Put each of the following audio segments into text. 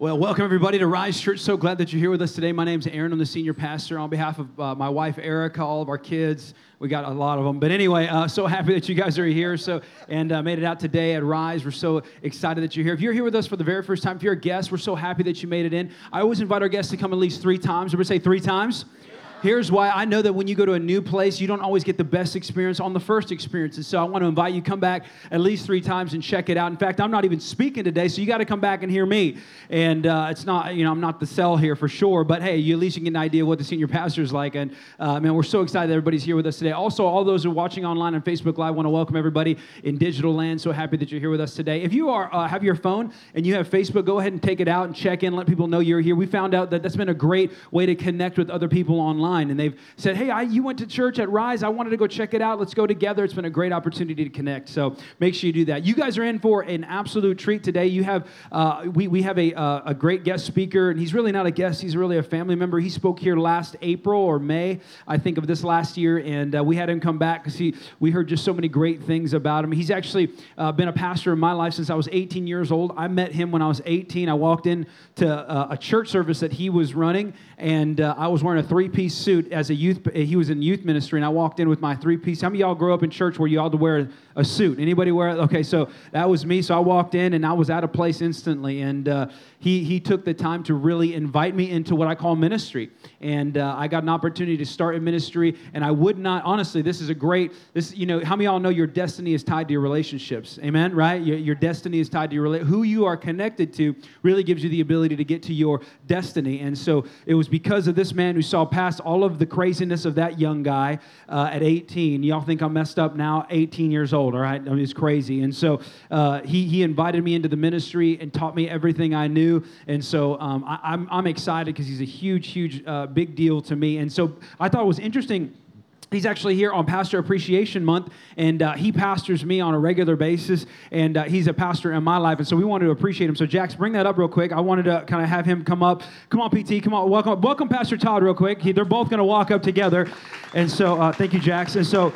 Well, welcome everybody to Rise Church. So glad that you're here with us today. My name's Aaron. I'm the senior pastor. On behalf of uh, my wife Erica, all of our kids, we got a lot of them. But anyway, uh, so happy that you guys are here. So and uh, made it out today at Rise. We're so excited that you're here. If you're here with us for the very first time, if you're a guest, we're so happy that you made it in. I always invite our guests to come at least three times. Everybody say three times. Here's why I know that when you go to a new place, you don't always get the best experience on the first experience. And so I want to invite you come back at least three times and check it out. In fact, I'm not even speaking today, so you got to come back and hear me. And uh, it's not, you know, I'm not the sell here for sure, but hey, you at least you get an idea of what the senior pastor is like. And uh, man, we're so excited that everybody's here with us today. Also, all those who are watching online on Facebook Live, want to welcome everybody in digital land. So happy that you're here with us today. If you are uh, have your phone and you have Facebook, go ahead and take it out and check in. Let people know you're here. We found out that that's been a great way to connect with other people online, and they've said, Hey, I, you went to church at Rise. I wanted to go check it out. Let's go together. It's been a great opportunity to connect. So make sure you do that. You guys are in for an absolute treat today. You have, uh, we, we have a, uh, a great guest speaker, and he's really not a guest, he's really a family member. He spoke here last April or May, I think, of this last year, and uh, we had him come back because we heard just so many great things about him. He's actually uh, been a pastor in my life since I was 18 years old. I met him when I was 18. I walked into uh, a church service that he was running, and I was wearing a three piece suit as a youth youth, he was in youth ministry, and I walked in with my three piece. How many y'all grow up in church where you all to wear a suit? Anybody wear? Okay, so that was me. So I walked in, and I was out of place instantly. And uh, he, he took the time to really invite me into what I call ministry. And uh, I got an opportunity to start in ministry, and I would not, honestly, this is a great, this, you know, how many y'all know your destiny is tied to your relationships? Amen, right? Your, your destiny is tied to your, who you are connected to really gives you the ability to get to your destiny. And so it was because of this man who saw past all of the craziness of that young guy uh, at 18. Y'all think I'm messed up now? 18 years old, all right? I mean, it's crazy. And so uh, he, he invited me into the ministry and taught me everything I knew and so um, I, am I'm, I'm excited because he's a huge, huge, uh, big deal to me. And so I thought it was interesting. He's actually here on Pastor Appreciation Month, and uh, he pastors me on a regular basis, and uh, he's a pastor in my life, and so we wanted to appreciate him. So, Jax, bring that up real quick. I wanted to kind of have him come up. Come on, PT, come on, welcome, welcome, Pastor Todd, real quick. He, they're both going to walk up together, and so uh, thank you, Jax. And so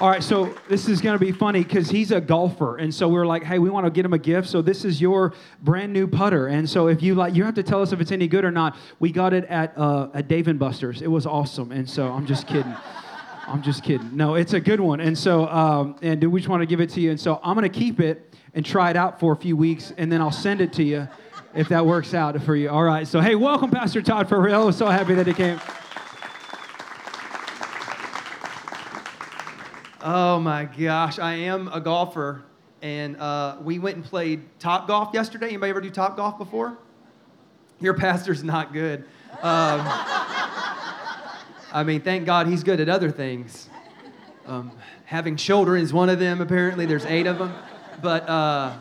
all right, so this is going to be funny because he's a golfer, and so we are like, "Hey, we want to get him a gift." So this is your brand new putter, and so if you like, you have to tell us if it's any good or not. We got it at uh, at Dave and Buster's. It was awesome, and so I'm just kidding. I'm just kidding. No, it's a good one, and so um, and we just want to give it to you, and so I'm going to keep it and try it out for a few weeks, and then I'll send it to you if that works out for you. All right. So hey, welcome, Pastor Todd for real. So happy that he came. Oh my gosh, I am a golfer, and uh, we went and played Topgolf yesterday. Anybody ever do Topgolf before? Your pastor's not good. Um, I mean, thank God he's good at other things. Um, having children is one of them. Apparently, there's eight of them, but uh,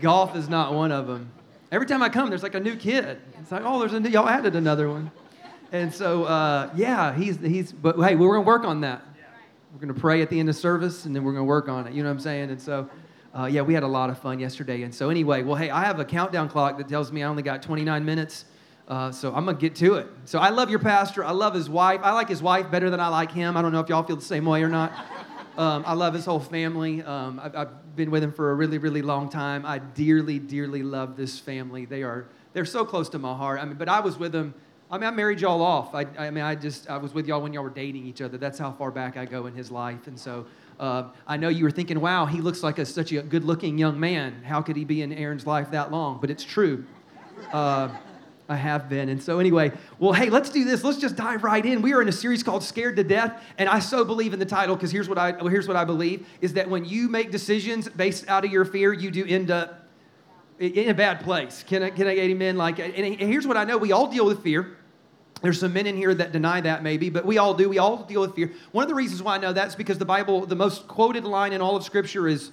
golf is not one of them. Every time I come, there's like a new kid. It's like, oh, there's a new, y'all added another one. And so, uh, yeah, he's, he's, but hey, we're to work on that. We're going to pray at the end of service, and then we're going to work on it. You know what I'm saying? And so, uh, yeah, we had a lot of fun yesterday. And so, anyway, well, hey, I have a countdown clock that tells me I only got 29 minutes. Uh, so I'm gonna get to it. So I love your pastor. I love his wife. I like his wife better than I like him. I don't know if y'all feel the same way or not. Um, I love his whole family. Um, I've, I've, been with him for a really, really long time. I dearly, dearly love this family. They are they're so close to my heart. I mean, but I was with them I mean, I married y'all off. I, I mean, I just, I was with y'all when y'all were dating each other. That's how far back I go in his life. And so uh, I know you were thinking, wow, he looks like a, such a good looking young man. How could he be in Aaron's life that long? But it's true. Uh, I have been. And so, anyway, well, hey, let's do this. Let's just dive right in. We are in a series called Scared to Death. And I so believe in the title because here's, what I, here's what I believe is that when you make decisions based out of your fear, you do end up in a bad place. Can I, can I get amen? Like, and here's what I know we all deal with fear. There's some men in here that deny that maybe, but we all do. We all deal with fear. One of the reasons why I know that's because the Bible, the most quoted line in all of Scripture is,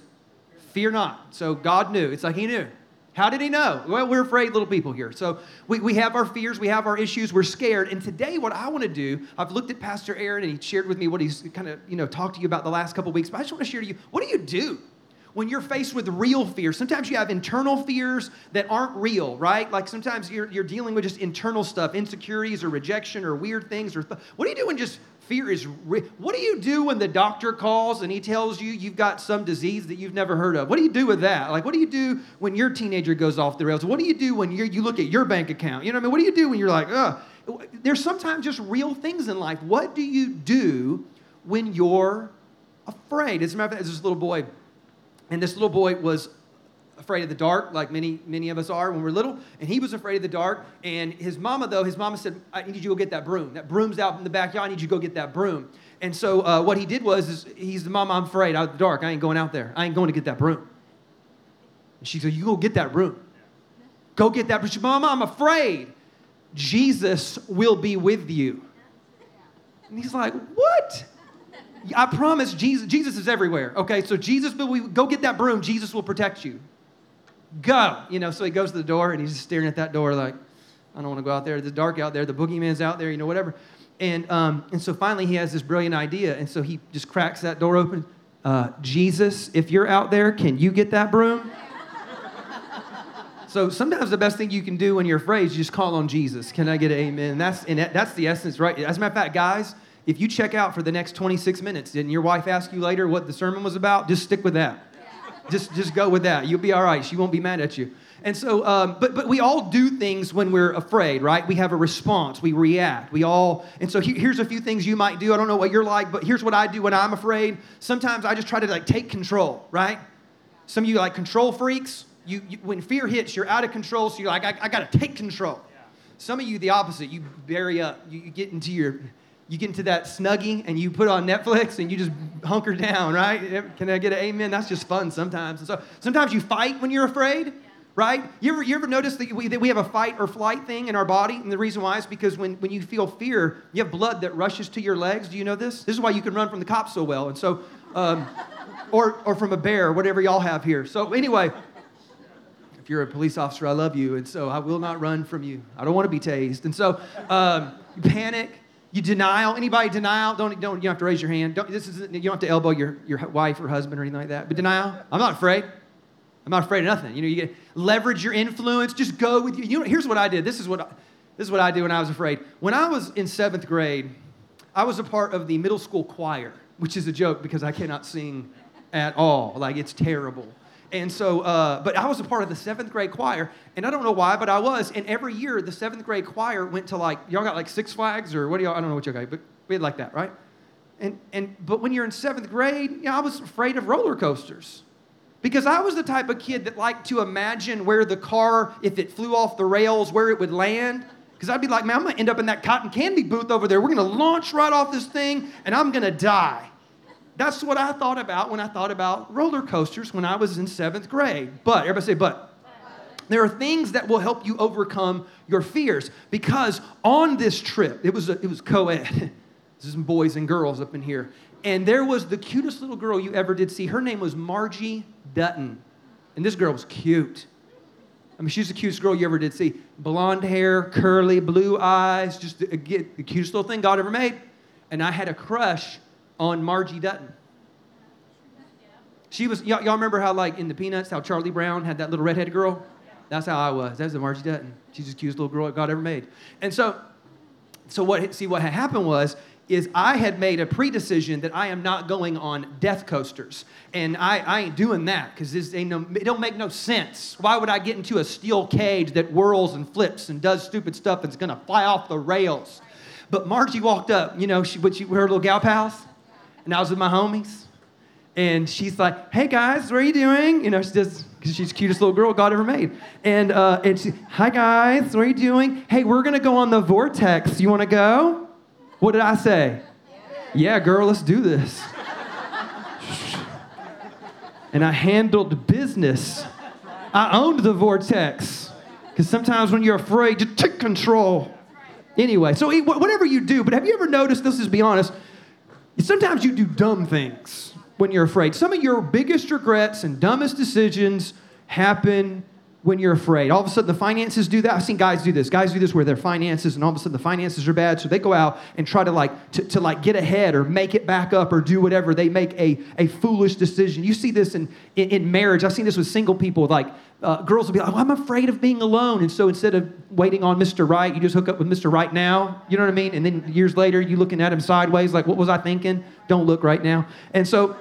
Fear not. So God knew. It's like He knew. How did He know? Well, we're afraid little people here. So we, we have our fears, we have our issues, we're scared. And today, what I want to do, I've looked at Pastor Aaron and he shared with me what he's kind of, you know, talked to you about the last couple weeks, but I just want to share to you what do you do when you're faced with real fear. Sometimes you have internal fears that aren't real, right? Like sometimes you're, you're dealing with just internal stuff, insecurities or rejection or weird things. Or th- what do you do when just Fear is re- what do you do when the doctor calls and he tells you you've got some disease that you've never heard of? What do you do with that? Like, what do you do when your teenager goes off the rails? What do you do when you you look at your bank account? You know what I mean? What do you do when you're like, ugh? There's sometimes just real things in life. What do you do when you're afraid? As a matter of fact, there's this little boy, and this little boy was afraid of the dark, like many many of us are when we're little. And he was afraid of the dark. And his mama, though, his mama said, "I need you to go get that broom. That broom's out in the backyard. I need you to go get that broom." And so uh, what he did was, is he's the mama. I'm afraid out of the dark. I ain't going out there. I ain't going to get that broom. And she said, "You go get that broom. Go get that." But mama, I'm afraid. Jesus will be with you. And he's like, "What?" I promise Jesus, Jesus is everywhere. Okay, so Jesus will we go get that broom. Jesus will protect you go. You know, so he goes to the door and he's just staring at that door like, I don't want to go out there. It's dark out there. The boogeyman's out there, you know, whatever. And, um, and so finally he has this brilliant idea. And so he just cracks that door open. Uh, Jesus, if you're out there, can you get that broom? so sometimes the best thing you can do when you're afraid is just call on Jesus. Can I get an amen? That's, and that's the essence, right? As a matter of fact, guys, if you check out for the next 26 minutes and your wife asks you later what the sermon was about, just stick with that just, just go with that. You'll be all right. She won't be mad at you. And so, um, but, but we all do things when we're afraid, right? We have a response, we react. We all, and so he, here's a few things you might do. I don't know what you're like, but here's what I do when I'm afraid. Sometimes I just try to like take control, right? Some of you like control freaks. You, you when fear hits, you're out of control, so you're like, I, I got to take control. Some of you, the opposite. You bury up. You, you get into your you get into that snuggie and you put on Netflix and you just hunker down, right? Can I get an amen? That's just fun sometimes. And so sometimes you fight when you're afraid, right? You ever, you ever notice that we, that we have a fight or flight thing in our body? And the reason why is because when, when you feel fear, you have blood that rushes to your legs. Do you know this? This is why you can run from the cops so well. And so, um, or, or from a bear, whatever y'all have here. So anyway, if you're a police officer, I love you. And so I will not run from you. I don't want to be tased. And so um, you panic you denial. Anybody denial? Don't, don't, you don't have to raise your hand. Don't, this is, you don't have to elbow your, your wife or husband or anything like that. But denial, I'm not afraid. I'm not afraid of nothing. You know, you get, leverage your influence. Just go with you. you know, here's what I did. This is what, I, this is what I did when I was afraid. When I was in seventh grade, I was a part of the middle school choir, which is a joke because I cannot sing at all. Like, it's terrible. And so, uh, but I was a part of the seventh grade choir, and I don't know why, but I was. And every year, the seventh grade choir went to like, y'all got like Six Flags or what do y'all, I don't know what y'all got, but we had like that, right? And, and, but when you're in seventh grade, you know, I was afraid of roller coasters. Because I was the type of kid that liked to imagine where the car, if it flew off the rails, where it would land. Because I'd be like, man, I'm gonna end up in that cotton candy booth over there. We're gonna launch right off this thing, and I'm gonna die. That's what I thought about when I thought about roller coasters when I was in seventh grade. But, everybody say, but. There are things that will help you overcome your fears because on this trip, it was, a, it was co ed. There's some boys and girls up in here. And there was the cutest little girl you ever did see. Her name was Margie Dutton. And this girl was cute. I mean, she's the cutest girl you ever did see. Blonde hair, curly, blue eyes, just the, the cutest little thing God ever made. And I had a crush on Margie Dutton. She was, y'all, y'all remember how, like, in the Peanuts, how Charlie Brown had that little redheaded girl? That's how I was. That's the Margie Dutton. She's the cutest little girl God ever made. And so, so what, see, what had happened was, is I had made a pre-decision that I am not going on death coasters. And I, I ain't doing that because this ain't no, it don't make no sense. Why would I get into a steel cage that whirls and flips and does stupid stuff and it's gonna fly off the rails? But Margie walked up, you know, she, with her little gal pals and I was with my homies. And she's like, hey guys, what are you doing? You know, she does, because she's the cutest little girl God ever made. And, uh, and she, hi guys, what are you doing? Hey, we're gonna go on the vortex. You wanna go? What did I say? Yeah, girl, let's do this. and I handled business. I owned the vortex. Because sometimes when you're afraid, you take control. Anyway, so whatever you do, but have you ever noticed, this is be honest, Sometimes you do dumb things when you're afraid. Some of your biggest regrets and dumbest decisions happen when you're afraid. All of a sudden, the finances do that. I've seen guys do this. Guys do this where their finances, and all of a sudden, the finances are bad, so they go out and try to like to, to like get ahead or make it back up or do whatever. They make a, a foolish decision. You see this in, in, in marriage. I've seen this with single people. Like uh, girls will be like, oh, "I'm afraid of being alone," and so instead of waiting on Mr. Right, you just hook up with Mr. Right now. You know what I mean? And then years later, you looking at him sideways, like, "What was I thinking?" Don't look right now. And so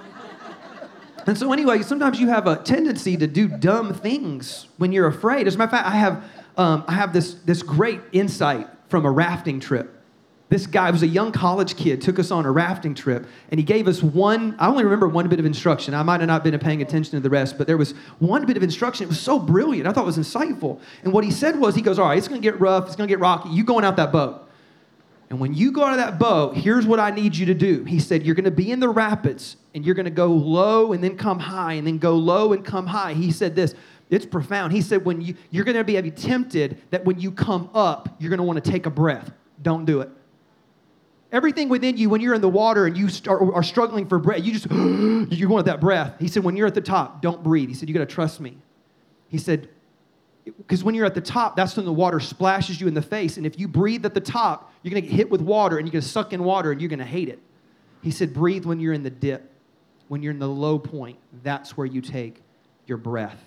and so, anyway, sometimes you have a tendency to do dumb things when you're afraid. As a matter of fact, I have, um, I have this, this great insight from a rafting trip. This guy was a young college kid, took us on a rafting trip, and he gave us one, I only remember one bit of instruction. I might have not been paying attention to the rest, but there was one bit of instruction. It was so brilliant. I thought it was insightful. And what he said was, he goes, All right, it's gonna get rough, it's gonna get rocky. You going out that boat. And when you go out of that boat, here's what I need you to do. He said, You're going to be in the rapids and you're going to go low and then come high and then go low and come high. He said this. It's profound. He said, when you, you're going to be tempted that when you come up, you're going to want to take a breath. Don't do it. Everything within you, when you're in the water and you start, are struggling for breath, you just, you want that breath. He said, when you're at the top, don't breathe. He said, you got to trust me. He said, because when you're at the top, that's when the water splashes you in the face. And if you breathe at the top, you're going to get hit with water and you're going to suck in water and you're going to hate it. He said, breathe when you're in the dip. When you're in the low point, that's where you take your breath.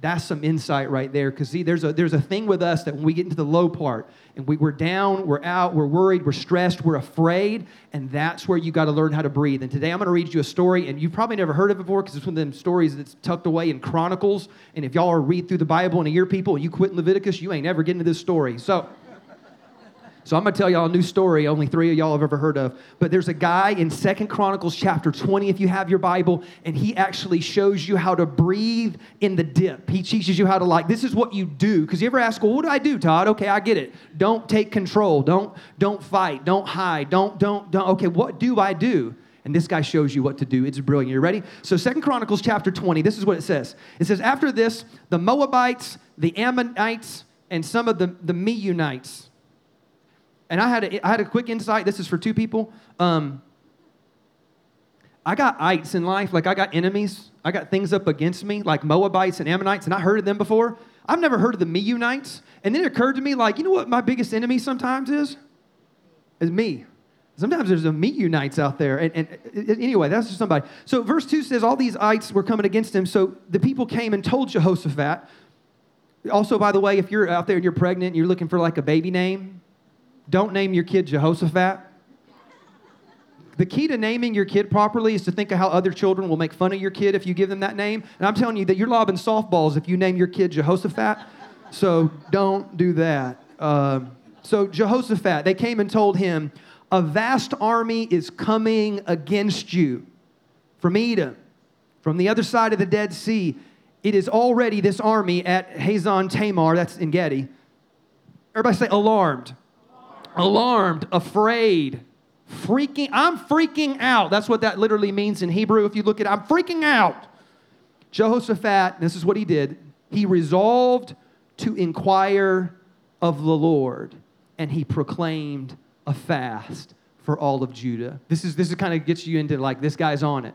That's some insight right there. Because see, there's a there's a thing with us that when we get into the low part and we, we're down, we're out, we're worried, we're stressed, we're afraid, and that's where you got to learn how to breathe. And today I'm going to read you a story, and you've probably never heard it before because it's one of them stories that's tucked away in Chronicles. And if y'all are read through the Bible in a year, people, and you quit in Leviticus, you ain't ever getting to this story. So so I'm going to tell y'all a new story only three of y'all have ever heard of. But there's a guy in Second Chronicles chapter 20, if you have your Bible, and he actually shows you how to breathe in the dip. He teaches you how to, like, this is what you do. Because you ever ask, well, what do I do, Todd? Okay, I get it. Don't take control. Don't, don't fight. Don't hide. Don't, don't, don't. Okay, what do I do? And this guy shows you what to do. It's brilliant. You ready? So Second Chronicles chapter 20, this is what it says. It says, After this, the Moabites, the Ammonites, and some of the, the Meunites, and I had a, I had a quick insight. This is for two people. Um, I got ites in life, like I got enemies. I got things up against me, like Moabites and Ammonites, and I heard of them before. I've never heard of the Meunites. And then it occurred to me, like, you know what my biggest enemy sometimes is? Is me. Sometimes there's a Meunites out there. And, and, and, anyway, that's just somebody. So verse 2 says, all these ites were coming against him. So the people came and told Jehoshaphat. Also, by the way, if you're out there and you're pregnant and you're looking for like a baby name, don't name your kid Jehoshaphat. The key to naming your kid properly is to think of how other children will make fun of your kid if you give them that name. And I'm telling you that you're lobbing softballs if you name your kid Jehoshaphat. So don't do that. Uh, so Jehoshaphat, they came and told him, A vast army is coming against you from Edom, from the other side of the Dead Sea. It is already this army at Hazan Tamar, that's En Gedi. Everybody say alarmed alarmed, afraid, freaking. I'm freaking out. That's what that literally means in Hebrew. If you look at it, I'm freaking out. Jehoshaphat, this is what he did. He resolved to inquire of the Lord, and he proclaimed a fast for all of Judah. This is this is kind of gets you into like this guy's on it.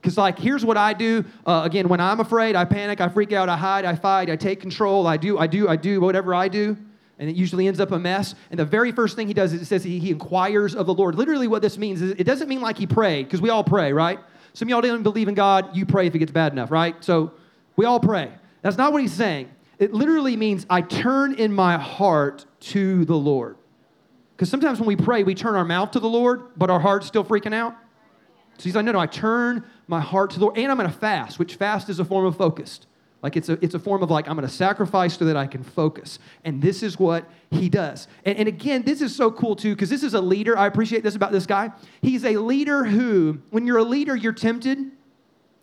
Because, like, here's what I do. Uh, again, when I'm afraid, I panic, I freak out, I hide, I fight, I take control, I do, I do, I do whatever I do and it usually ends up a mess. And the very first thing he does is it says he, he inquires of the Lord. Literally, what this means is it doesn't mean like he prayed, because we all pray, right? Some of y'all don't believe in God, you pray if it gets bad enough, right? So we all pray. That's not what he's saying. It literally means I turn in my heart to the Lord. Because sometimes when we pray, we turn our mouth to the Lord, but our heart's still freaking out. So he's like, no, no, I turn my heart to the Lord, and I'm going to fast, which fast is a form of focused. Like it's a, it's a form of like, I'm going to sacrifice so that I can focus. And this is what he does. And, and again, this is so cool too, because this is a leader. I appreciate this about this guy. He's a leader who, when you're a leader, you're tempted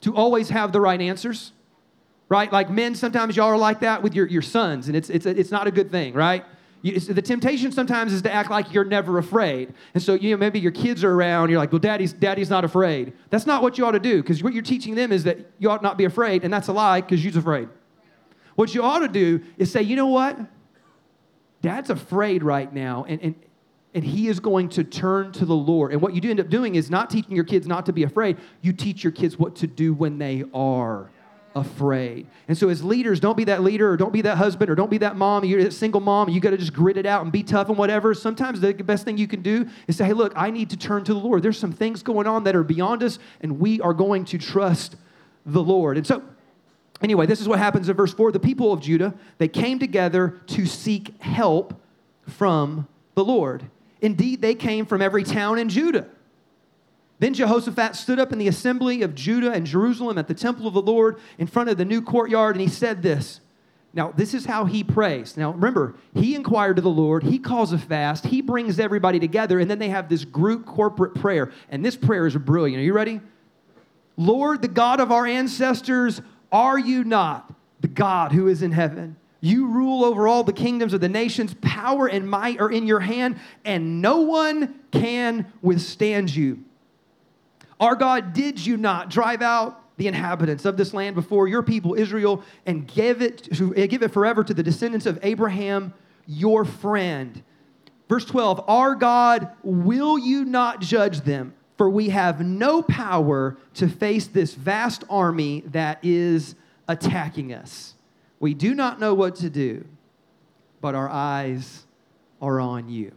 to always have the right answers, right? Like men, sometimes y'all are like that with your, your sons, and it's, it's, it's not a good thing, right? You, the temptation sometimes is to act like you're never afraid. And so, you know, maybe your kids are around, you're like, well, daddy's, daddy's not afraid. That's not what you ought to do, because what you're teaching them is that you ought not be afraid, and that's a lie, because you're afraid. What you ought to do is say, you know what? Dad's afraid right now, and, and, and he is going to turn to the Lord. And what you do end up doing is not teaching your kids not to be afraid, you teach your kids what to do when they are afraid. And so, as leaders, don't be that leader or don't be that husband or don't be that mom. You're a single mom. You got to just grit it out and be tough and whatever. Sometimes the best thing you can do is say, hey, look, I need to turn to the Lord. There's some things going on that are beyond us, and we are going to trust the Lord. And so, anyway, this is what happens in verse 4. The people of Judah, they came together to seek help from the Lord. Indeed, they came from every town in Judah then Jehoshaphat stood up in the assembly of Judah and Jerusalem at the temple of the Lord in front of the new courtyard, and he said this. Now, this is how he prays. Now, remember, he inquired to the Lord, he calls a fast, he brings everybody together, and then they have this group corporate prayer. And this prayer is brilliant. Are you ready? Lord, the God of our ancestors, are you not the God who is in heaven? You rule over all the kingdoms of the nations. Power and might are in your hand, and no one can withstand you. Our God, did you not drive out the inhabitants of this land before your people Israel and give it, give it forever to the descendants of Abraham, your friend? Verse 12, our God, will you not judge them? For we have no power to face this vast army that is attacking us. We do not know what to do, but our eyes are on you.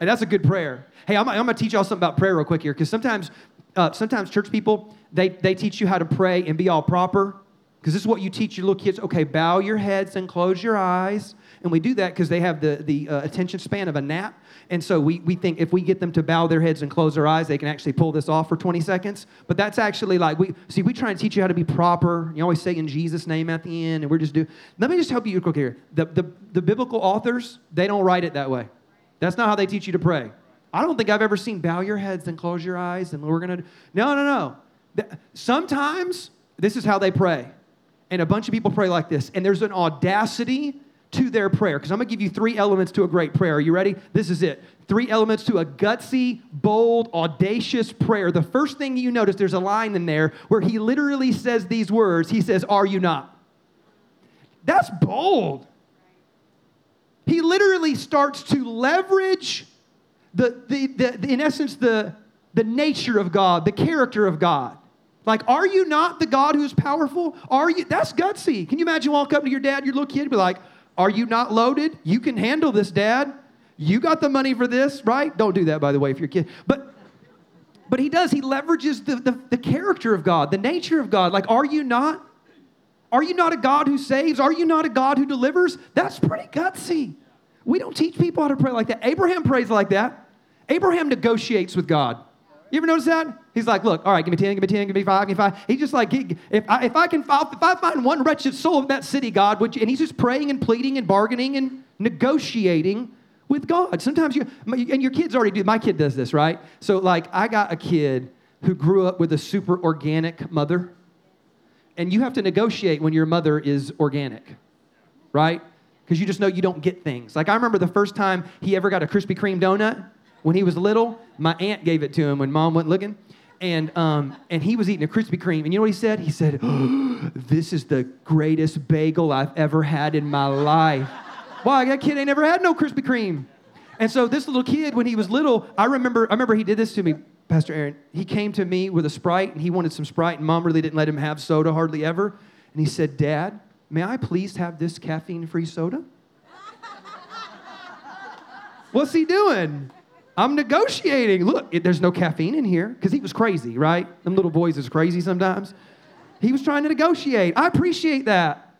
And that's a good prayer. Hey, I'm, I'm going to teach y'all something about prayer real quick here, because sometimes uh, sometimes church people, they, they teach you how to pray and be all proper. Because this is what you teach your little kids. Okay, bow your heads and close your eyes. And we do that because they have the, the uh, attention span of a nap. And so we, we think if we get them to bow their heads and close their eyes, they can actually pull this off for 20 seconds. But that's actually like, we see, we try and teach you how to be proper. You always say in Jesus' name at the end, and we're just do. Let me just help you here. The, the, the biblical authors, they don't write it that way. That's not how they teach you to pray. I don't think I've ever seen bow your heads and close your eyes and we're going to. No, no, no. Sometimes this is how they pray. And a bunch of people pray like this. And there's an audacity to their prayer. Because I'm going to give you three elements to a great prayer. Are you ready? This is it. Three elements to a gutsy, bold, audacious prayer. The first thing you notice, there's a line in there where he literally says these words. He says, Are you not? That's bold. He literally starts to leverage the, the, the, in essence, the, the nature of God, the character of God. Like, are you not the God who's powerful? Are you? That's gutsy. Can you imagine walk up to your dad, your little kid, be like, are you not loaded? You can handle this, dad. You got the money for this, right? Don't do that, by the way, if you're a kid. But but he does. He leverages the, the, the character of God, the nature of God. Like, are you not? Are you not a God who saves? Are you not a God who delivers? That's pretty gutsy. We don't teach people how to pray like that. Abraham prays like that. Abraham negotiates with God. You ever notice that? He's like, look, all right, give me 10, give me 10, give me 5, give me 5. He's just like, if I, if I can, if I find one wretched soul in that city, God, would you, and he's just praying and pleading and bargaining and negotiating with God. Sometimes you, and your kids already do, my kid does this, right? So like, I got a kid who grew up with a super organic mother, and you have to negotiate when your mother is organic, right? Because you just know you don't get things. Like I remember the first time he ever got a Krispy Kreme donut, when he was little, my aunt gave it to him when mom wasn't looking. And, um, and he was eating a Krispy Kreme. And you know what he said? He said, oh, This is the greatest bagel I've ever had in my life. Why? That kid ain't never had no Krispy Kreme. And so this little kid, when he was little, I remember, I remember he did this to me, Pastor Aaron. He came to me with a Sprite, and he wanted some Sprite, and mom really didn't let him have soda hardly ever. And he said, Dad, may I please have this caffeine-free soda? What's he doing? I'm negotiating. Look, it, there's no caffeine in here because he was crazy, right? Them little boys is crazy sometimes. He was trying to negotiate. I appreciate that.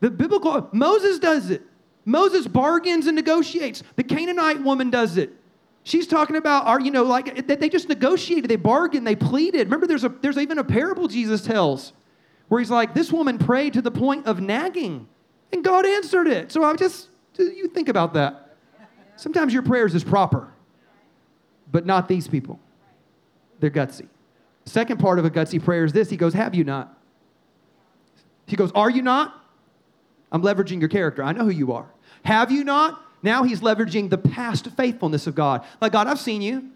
The biblical, Moses does it. Moses bargains and negotiates. The Canaanite woman does it. She's talking about, are you know, like they just negotiated, they bargained, they pleaded. Remember, there's a there's even a parable Jesus tells where he's like, this woman prayed to the point of nagging, and God answered it. So I just you think about that. Sometimes your prayers is proper but not these people. They're gutsy. Second part of a gutsy prayer is this He goes, Have you not? He goes, Are you not? I'm leveraging your character. I know who you are. Have you not? Now he's leveraging the past faithfulness of God. Like, God, I've seen you.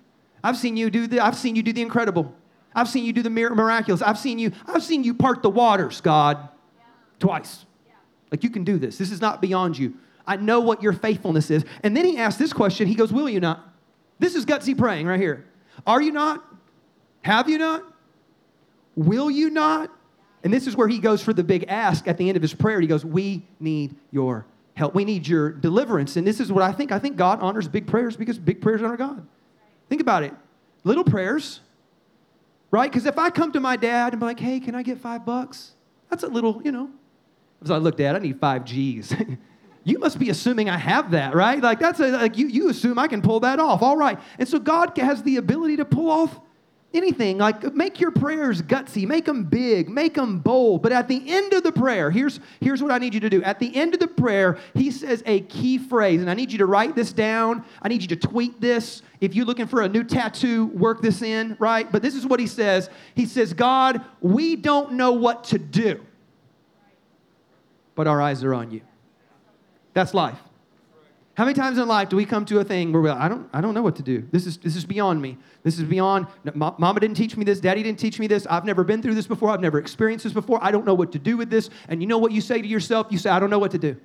I've seen you do the, I've seen you do the incredible. I've seen you do the miraculous. I've seen you, I've seen you part the waters, God, yeah. twice. Yeah. Like you can do this. This is not beyond you. I know what your faithfulness is. And then he asks this question. He goes, Will you not? This is gutsy praying right here. Are you not? Have you not? Will you not? And this is where he goes for the big ask at the end of his prayer. He goes, We need your help. We need your deliverance. And this is what I think. I think God honors big prayers because big prayers honor God. Think about it. Little prayers, right? Because if I come to my dad and be like, Hey, can I get five bucks? That's a little, you know. I look, Dad, I need five G's. you must be assuming I have that, right? Like that's a, like you, you assume I can pull that off. All right. And so God has the ability to pull off anything. Like make your prayers gutsy, make them big, make them bold. But at the end of the prayer, here's, here's what I need you to do. At the end of the prayer, he says a key phrase, and I need you to write this down. I need you to tweet this. If you're looking for a new tattoo, work this in, right? But this is what he says. He says, God, we don't know what to do, but our eyes are on you. That's life. How many times in life do we come to a thing where we're like, I don't, I don't know what to do. This is, this is beyond me. This is beyond, mama didn't teach me this, daddy didn't teach me this. I've never been through this before. I've never experienced this before. I don't know what to do with this. And you know what you say to yourself? You say, I don't know what to do.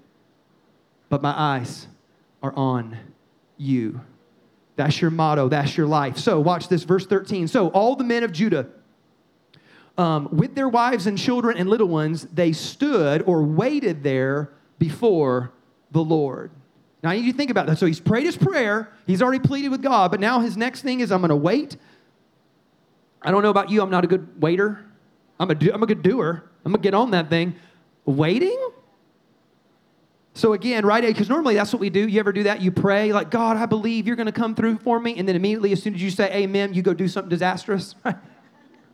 But my eyes are on you. That's your motto. That's your life. So watch this, verse 13. So all the men of Judah, um, with their wives and children and little ones, they stood or waited there before the Lord. Now I need you to think about that. So he's prayed his prayer, he's already pleaded with God, but now his next thing is I'm going to wait. I don't know about you, I'm not a good waiter. I'm a, do, I'm a good doer. I'm going to get on that thing. Waiting? So again, right? Because normally that's what we do. You ever do that? You pray, like, God, I believe you're going to come through for me. And then immediately, as soon as you say amen, you go do something disastrous.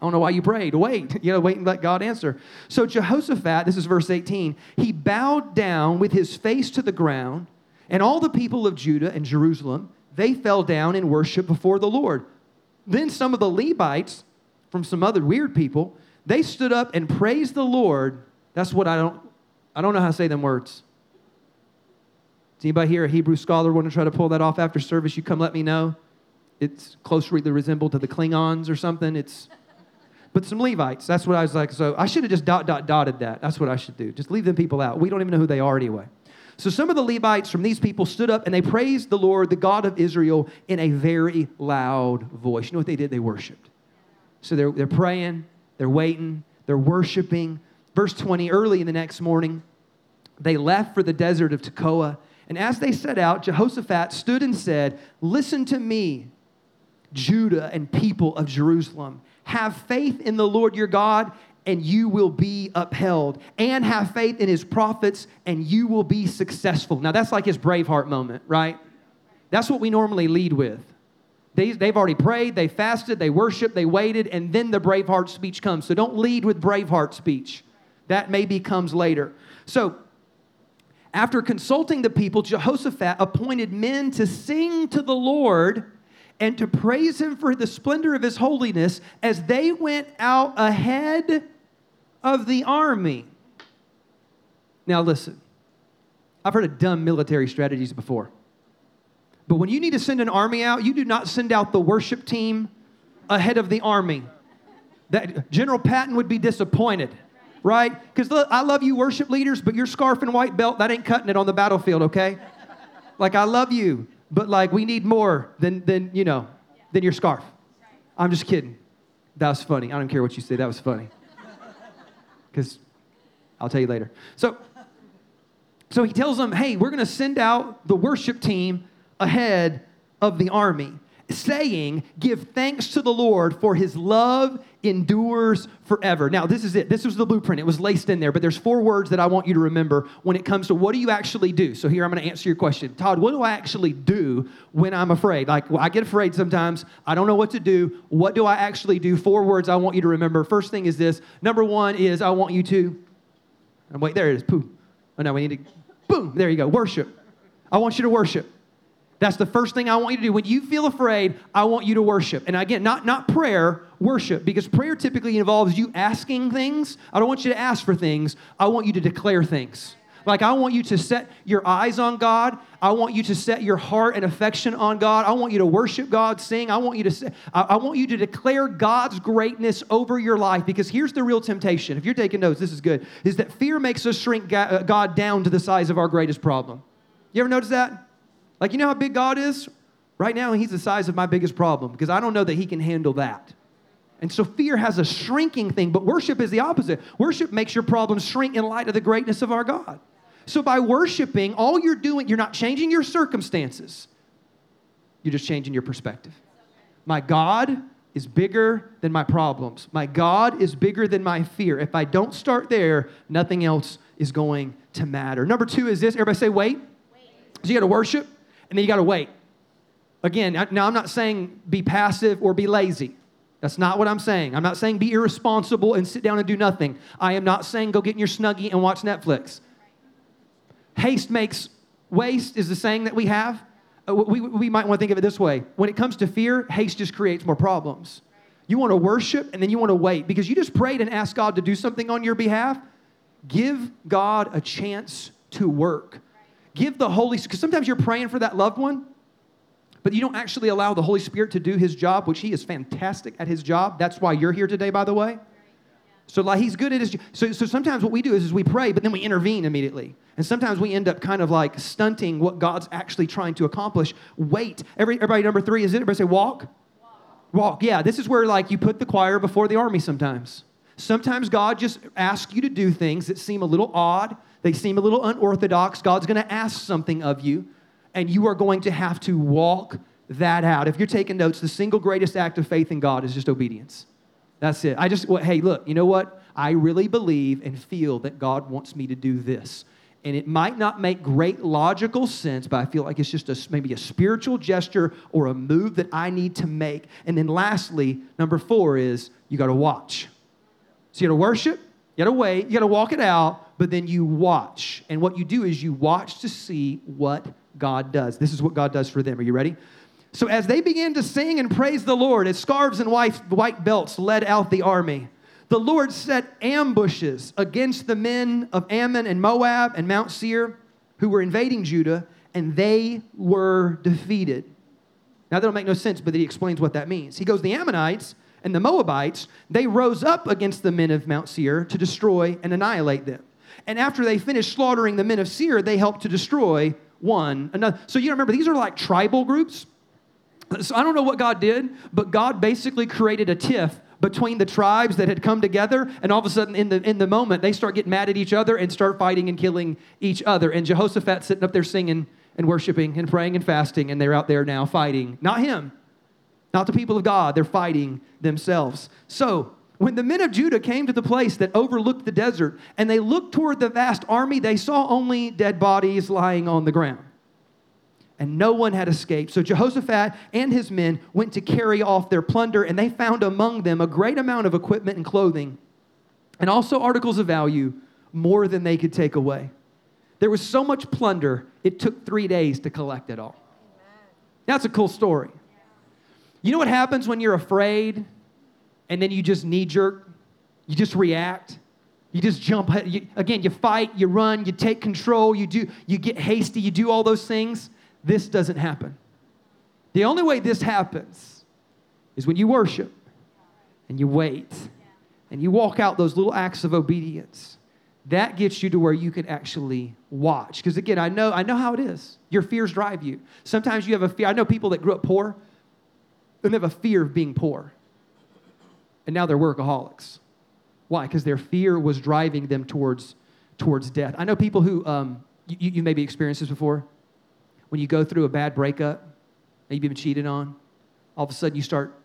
I don't know why you prayed. Wait. You know, wait and let God answer. So Jehoshaphat, this is verse 18, he bowed down with his face to the ground and all the people of Judah and Jerusalem, they fell down in worship before the Lord. Then some of the Levites from some other weird people, they stood up and praised the Lord. That's what I don't I don't know how to say them words. Does anybody here, a Hebrew scholar, want to try to pull that off after service? You come let me know. It's closely resembled to the Klingons or something. It's but some Levites. That's what I was like. So I should have just dot dot dotted that. That's what I should do. Just leave them people out. We don't even know who they are anyway. So some of the Levites from these people stood up and they praised the Lord, the God of Israel, in a very loud voice. You know what they did? They worshiped. So they're, they're praying, they're waiting, they're worshiping. Verse 20, early in the next morning, they left for the desert of Tekoa. And as they set out, Jehoshaphat stood and said, Listen to me, Judah and people of Jerusalem. Have faith in the Lord your God and you will be upheld. And have faith in his prophets, and you will be successful. Now, that's like his Braveheart moment, right? That's what we normally lead with. They, they've already prayed, they fasted, they worshiped, they waited, and then the Braveheart speech comes. So don't lead with Braveheart speech. That maybe comes later. So, after consulting the people, Jehoshaphat appointed men to sing to the Lord and to praise him for the splendor of his holiness as they went out ahead of the army. Now, listen, I've heard of dumb military strategies before. But when you need to send an army out, you do not send out the worship team ahead of the army. That General Patton would be disappointed, right? Because I love you, worship leaders, but your scarf and white belt, that ain't cutting it on the battlefield, okay? Like, I love you, but like, we need more than, than you know, than your scarf. I'm just kidding. That was funny. I don't care what you say, that was funny because I'll tell you later. So, so he tells them, hey, we're going to send out the worship team ahead of the army, saying, Give thanks to the Lord, for his love endures forever. Now, this is it. This was the blueprint. It was laced in there, but there's four words that I want you to remember when it comes to what do you actually do. So here I'm going to answer your question. Todd, what do I actually do when I'm afraid? Like, well, I get afraid sometimes. I don't know what to do. What do I actually do? Four words I want you to remember. First thing is this. Number one is I want you to, wait, there it is. Pooh. Oh, no, we need to, boom, there you go. Worship. I want you to worship. That's the first thing I want you to do. When you feel afraid, I want you to worship. And again, not, not prayer, worship, because prayer typically involves you asking things. I don't want you to ask for things, I want you to declare things. Like, I want you to set your eyes on God. I want you to set your heart and affection on God. I want you to worship God, sing. I want you to, say, I want you to declare God's greatness over your life because here's the real temptation. If you're taking notes, this is good, is that fear makes us shrink uh, God down to the size of our greatest problem. You ever notice that? Like, you know how big God is? Right now, He's the size of my biggest problem because I don't know that He can handle that. And so fear has a shrinking thing, but worship is the opposite. Worship makes your problems shrink in light of the greatness of our God. So by worshiping, all you're doing, you're not changing your circumstances, you're just changing your perspective. My God is bigger than my problems. My God is bigger than my fear. If I don't start there, nothing else is going to matter. Number two is this everybody say, wait. wait. So you got to worship and then you got to wait. Again, now I'm not saying be passive or be lazy. That's not what I'm saying. I'm not saying be irresponsible and sit down and do nothing. I am not saying go get in your snuggie and watch Netflix. Haste makes waste is the saying that we have. Uh, we, we might want to think of it this way. When it comes to fear, haste just creates more problems. You want to worship and then you want to wait because you just prayed and asked God to do something on your behalf. Give God a chance to work. Give the Holy Spirit, because sometimes you're praying for that loved one but you don't actually allow the Holy Spirit to do his job, which he is fantastic at his job. That's why you're here today, by the way. So like he's good at his so so sometimes what we do is, is we pray, but then we intervene immediately. And sometimes we end up kind of like stunting what God's actually trying to accomplish. Wait. Every, everybody number three is it? Everybody say walk? walk. Walk. Yeah, this is where like you put the choir before the army sometimes. Sometimes God just asks you to do things that seem a little odd, they seem a little unorthodox. God's gonna ask something of you and you are going to have to walk that out. If you're taking notes, the single greatest act of faith in God is just obedience. That's it. I just, well, hey, look, you know what? I really believe and feel that God wants me to do this. And it might not make great logical sense, but I feel like it's just a, maybe a spiritual gesture or a move that I need to make. And then lastly, number four is you got to watch. So you got to worship, you got to wait, you got to walk it out, but then you watch. And what you do is you watch to see what God does. This is what God does for them. Are you ready? So as they began to sing and praise the Lord, as scarves and white, white belts led out the army, the Lord set ambushes against the men of Ammon and Moab and Mount Seir who were invading Judah, and they were defeated. Now, that'll make no sense, but he explains what that means. He goes, The Ammonites and the Moabites, they rose up against the men of Mount Seir to destroy and annihilate them. And after they finished slaughtering the men of Seir, they helped to destroy one another. So you remember, these are like tribal groups. So I don't know what God did, but God basically created a tiff between the tribes that had come together, and all of a sudden, in the in the moment, they start getting mad at each other and start fighting and killing each other. And Jehoshaphat sitting up there singing and worshiping and praying and fasting, and they're out there now fighting. Not him, not the people of God. They're fighting themselves. So when the men of Judah came to the place that overlooked the desert and they looked toward the vast army, they saw only dead bodies lying on the ground. And no one had escaped. So Jehoshaphat and his men went to carry off their plunder, and they found among them a great amount of equipment and clothing, and also articles of value, more than they could take away. There was so much plunder, it took three days to collect it all. That's a cool story. You know what happens when you're afraid and then you just knee jerk, you just react. You just jump. You, again, you fight, you run, you take control, you do, you get hasty, you do all those things. This doesn't happen. The only way this happens is when you worship and you wait and you walk out those little acts of obedience. That gets you to where you can actually watch. Because again, I know, I know how it is. Your fears drive you. Sometimes you have a fear. I know people that grew up poor, they have a fear of being poor and now they're workaholics. Why? Because their fear was driving them towards, towards death. I know people who, um, you, you maybe experienced this before. When you go through a bad breakup and you've been cheated on, all of a sudden you start,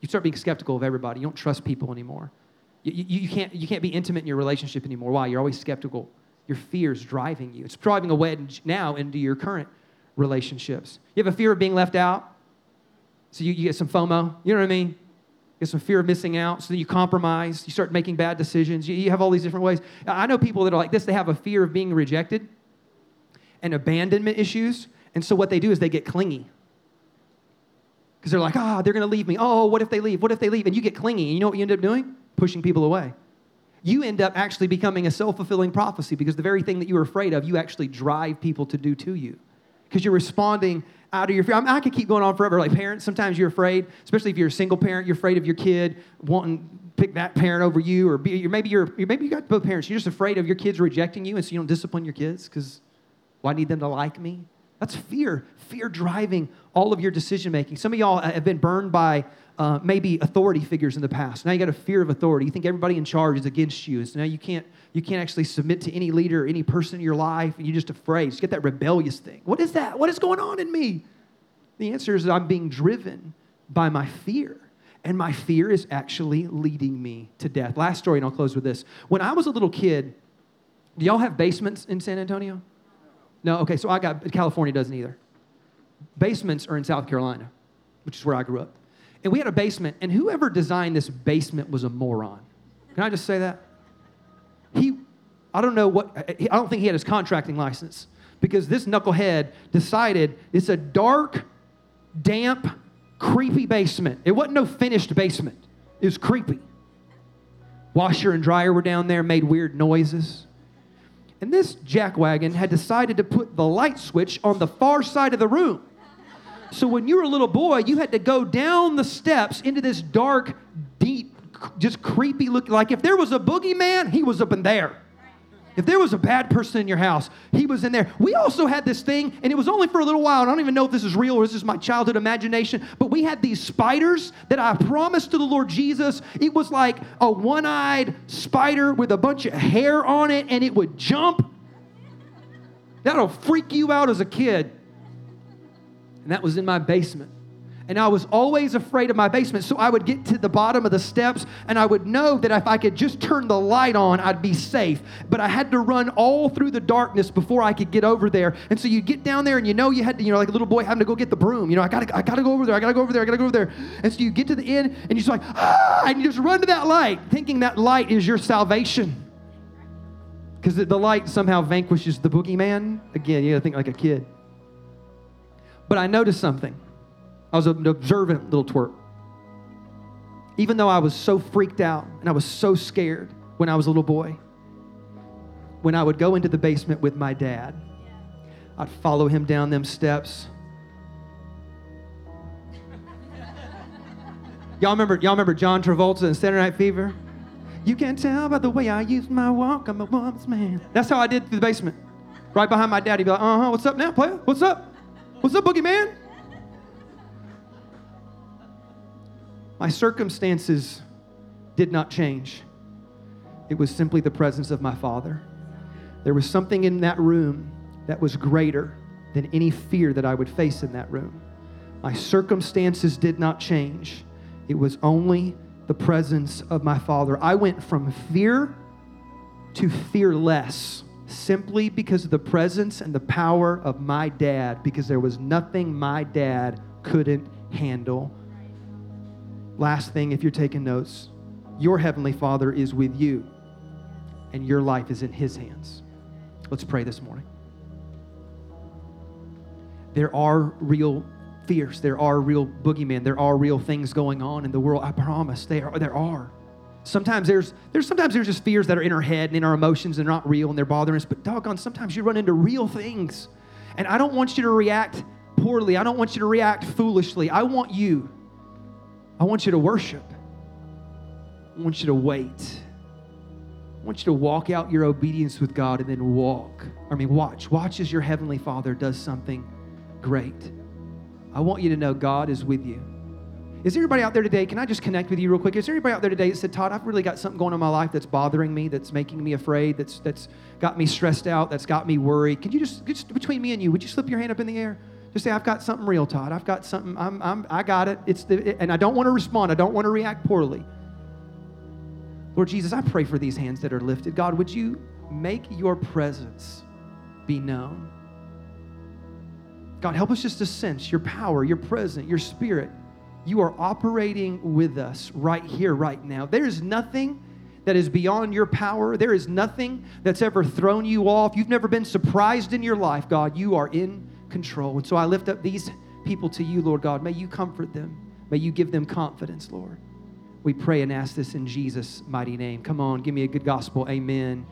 you start being skeptical of everybody. You don't trust people anymore. You, you, you, can't, you can't be intimate in your relationship anymore. Why? You're always skeptical. Your fear is driving you. It's driving a wedge now into your current relationships. You have a fear of being left out, so you, you get some FOMO. You know what I mean? You get some fear of missing out, so then you compromise, you start making bad decisions. You, you have all these different ways. I know people that are like this, they have a fear of being rejected and abandonment issues. And so what they do is they get clingy. Because they're like, ah, oh, they're going to leave me. Oh, what if they leave? What if they leave? And you get clingy. And you know what you end up doing? Pushing people away. You end up actually becoming a self fulfilling prophecy because the very thing that you were afraid of, you actually drive people to do to you. Because you're responding out of your fear. I, mean, I could keep going on forever. Like parents, sometimes you're afraid, especially if you're a single parent, you're afraid of your kid wanting pick that parent over you, or be, maybe you're maybe you got both parents. You're just afraid of your kids rejecting you, and so you don't discipline your kids because why need them to like me? That's fear. Fear driving all of your decision making. Some of y'all uh, have been burned by uh, maybe authority figures in the past. Now you got a fear of authority. You think everybody in charge is against you. So now you can't you can't actually submit to any leader, or any person in your life, and you're just afraid. You get that rebellious thing. What is that? What is going on in me? The answer is that I'm being driven by my fear. And my fear is actually leading me to death. Last story, and I'll close with this. When I was a little kid, do y'all have basements in San Antonio? No, okay, so I got, California doesn't either. Basements are in South Carolina, which is where I grew up. And we had a basement, and whoever designed this basement was a moron. Can I just say that? He, I don't know what, I don't think he had his contracting license because this knucklehead decided it's a dark, damp, creepy basement. It wasn't no finished basement, it was creepy. Washer and dryer were down there, made weird noises. And this jackwagon had decided to put the light switch on the far side of the room. So when you were a little boy, you had to go down the steps into this dark, deep, just creepy look. Like if there was a boogeyman, he was up in there. If there was a bad person in your house, he was in there. We also had this thing, and it was only for a little while. I don't even know if this is real or this is my childhood imagination, but we had these spiders that I promised to the Lord Jesus. It was like a one eyed spider with a bunch of hair on it, and it would jump. That'll freak you out as a kid. And that was in my basement and I was always afraid of my basement. So I would get to the bottom of the steps and I would know that if I could just turn the light on, I'd be safe. But I had to run all through the darkness before I could get over there. And so you get down there and you know you had to, you know, like a little boy having to go get the broom. You know, I gotta, I gotta go over there, I gotta go over there, I gotta go over there. And so you get to the end and you're just like, ah, and you just run to that light, thinking that light is your salvation. Because the light somehow vanquishes the boogeyman. Again, you gotta think like a kid. But I noticed something. I was an observant little twerp. Even though I was so freaked out and I was so scared when I was a little boy, when I would go into the basement with my dad, I'd follow him down them steps. y'all remember, y'all remember John Travolta in Saturday Night Fever? You can tell by the way I use my walk, I'm a woman's man. That's how I did through the basement. Right behind my dad, he'd be like, uh huh, what's up now, player? What's up? What's up, boogeyman? My circumstances did not change. It was simply the presence of my Father. There was something in that room that was greater than any fear that I would face in that room. My circumstances did not change. It was only the presence of my Father. I went from fear to fearless simply because of the presence and the power of my dad, because there was nothing my dad couldn't handle Last thing, if you're taking notes, your Heavenly Father is with you, and your life is in His hands. Let's pray this morning. There are real fears, there are real boogeymen, there are real things going on in the world. I promise, there are. There are. Sometimes there's, there's sometimes there's just fears that are in our head and in our emotions and not real and they're bothering us. But doggone, sometimes you run into real things. And I don't want you to react poorly. I don't want you to react foolishly. I want you I want you to worship. I want you to wait. I want you to walk out your obedience with God and then walk. I mean, watch. Watch as your Heavenly Father does something great. I want you to know God is with you. Is there anybody out there today? Can I just connect with you real quick? Is there anybody out there today that said, Todd, I've really got something going on in my life that's bothering me, that's making me afraid, that's, that's got me stressed out, that's got me worried? Can you just, just between me and you, would you slip your hand up in the air? Just say, I've got something real, Todd. I've got something, I'm, I'm, I got it. It's the, it, and I don't want to respond. I don't want to react poorly. Lord Jesus, I pray for these hands that are lifted. God, would you make your presence be known? God, help us just to sense your power, your presence, your spirit. You are operating with us right here, right now. There is nothing that is beyond your power. There is nothing that's ever thrown you off. You've never been surprised in your life, God. You are in control. And so I lift up these people to you, Lord God. May you comfort them. May you give them confidence, Lord. We pray and ask this in Jesus' mighty name. Come on, give me a good gospel. Amen.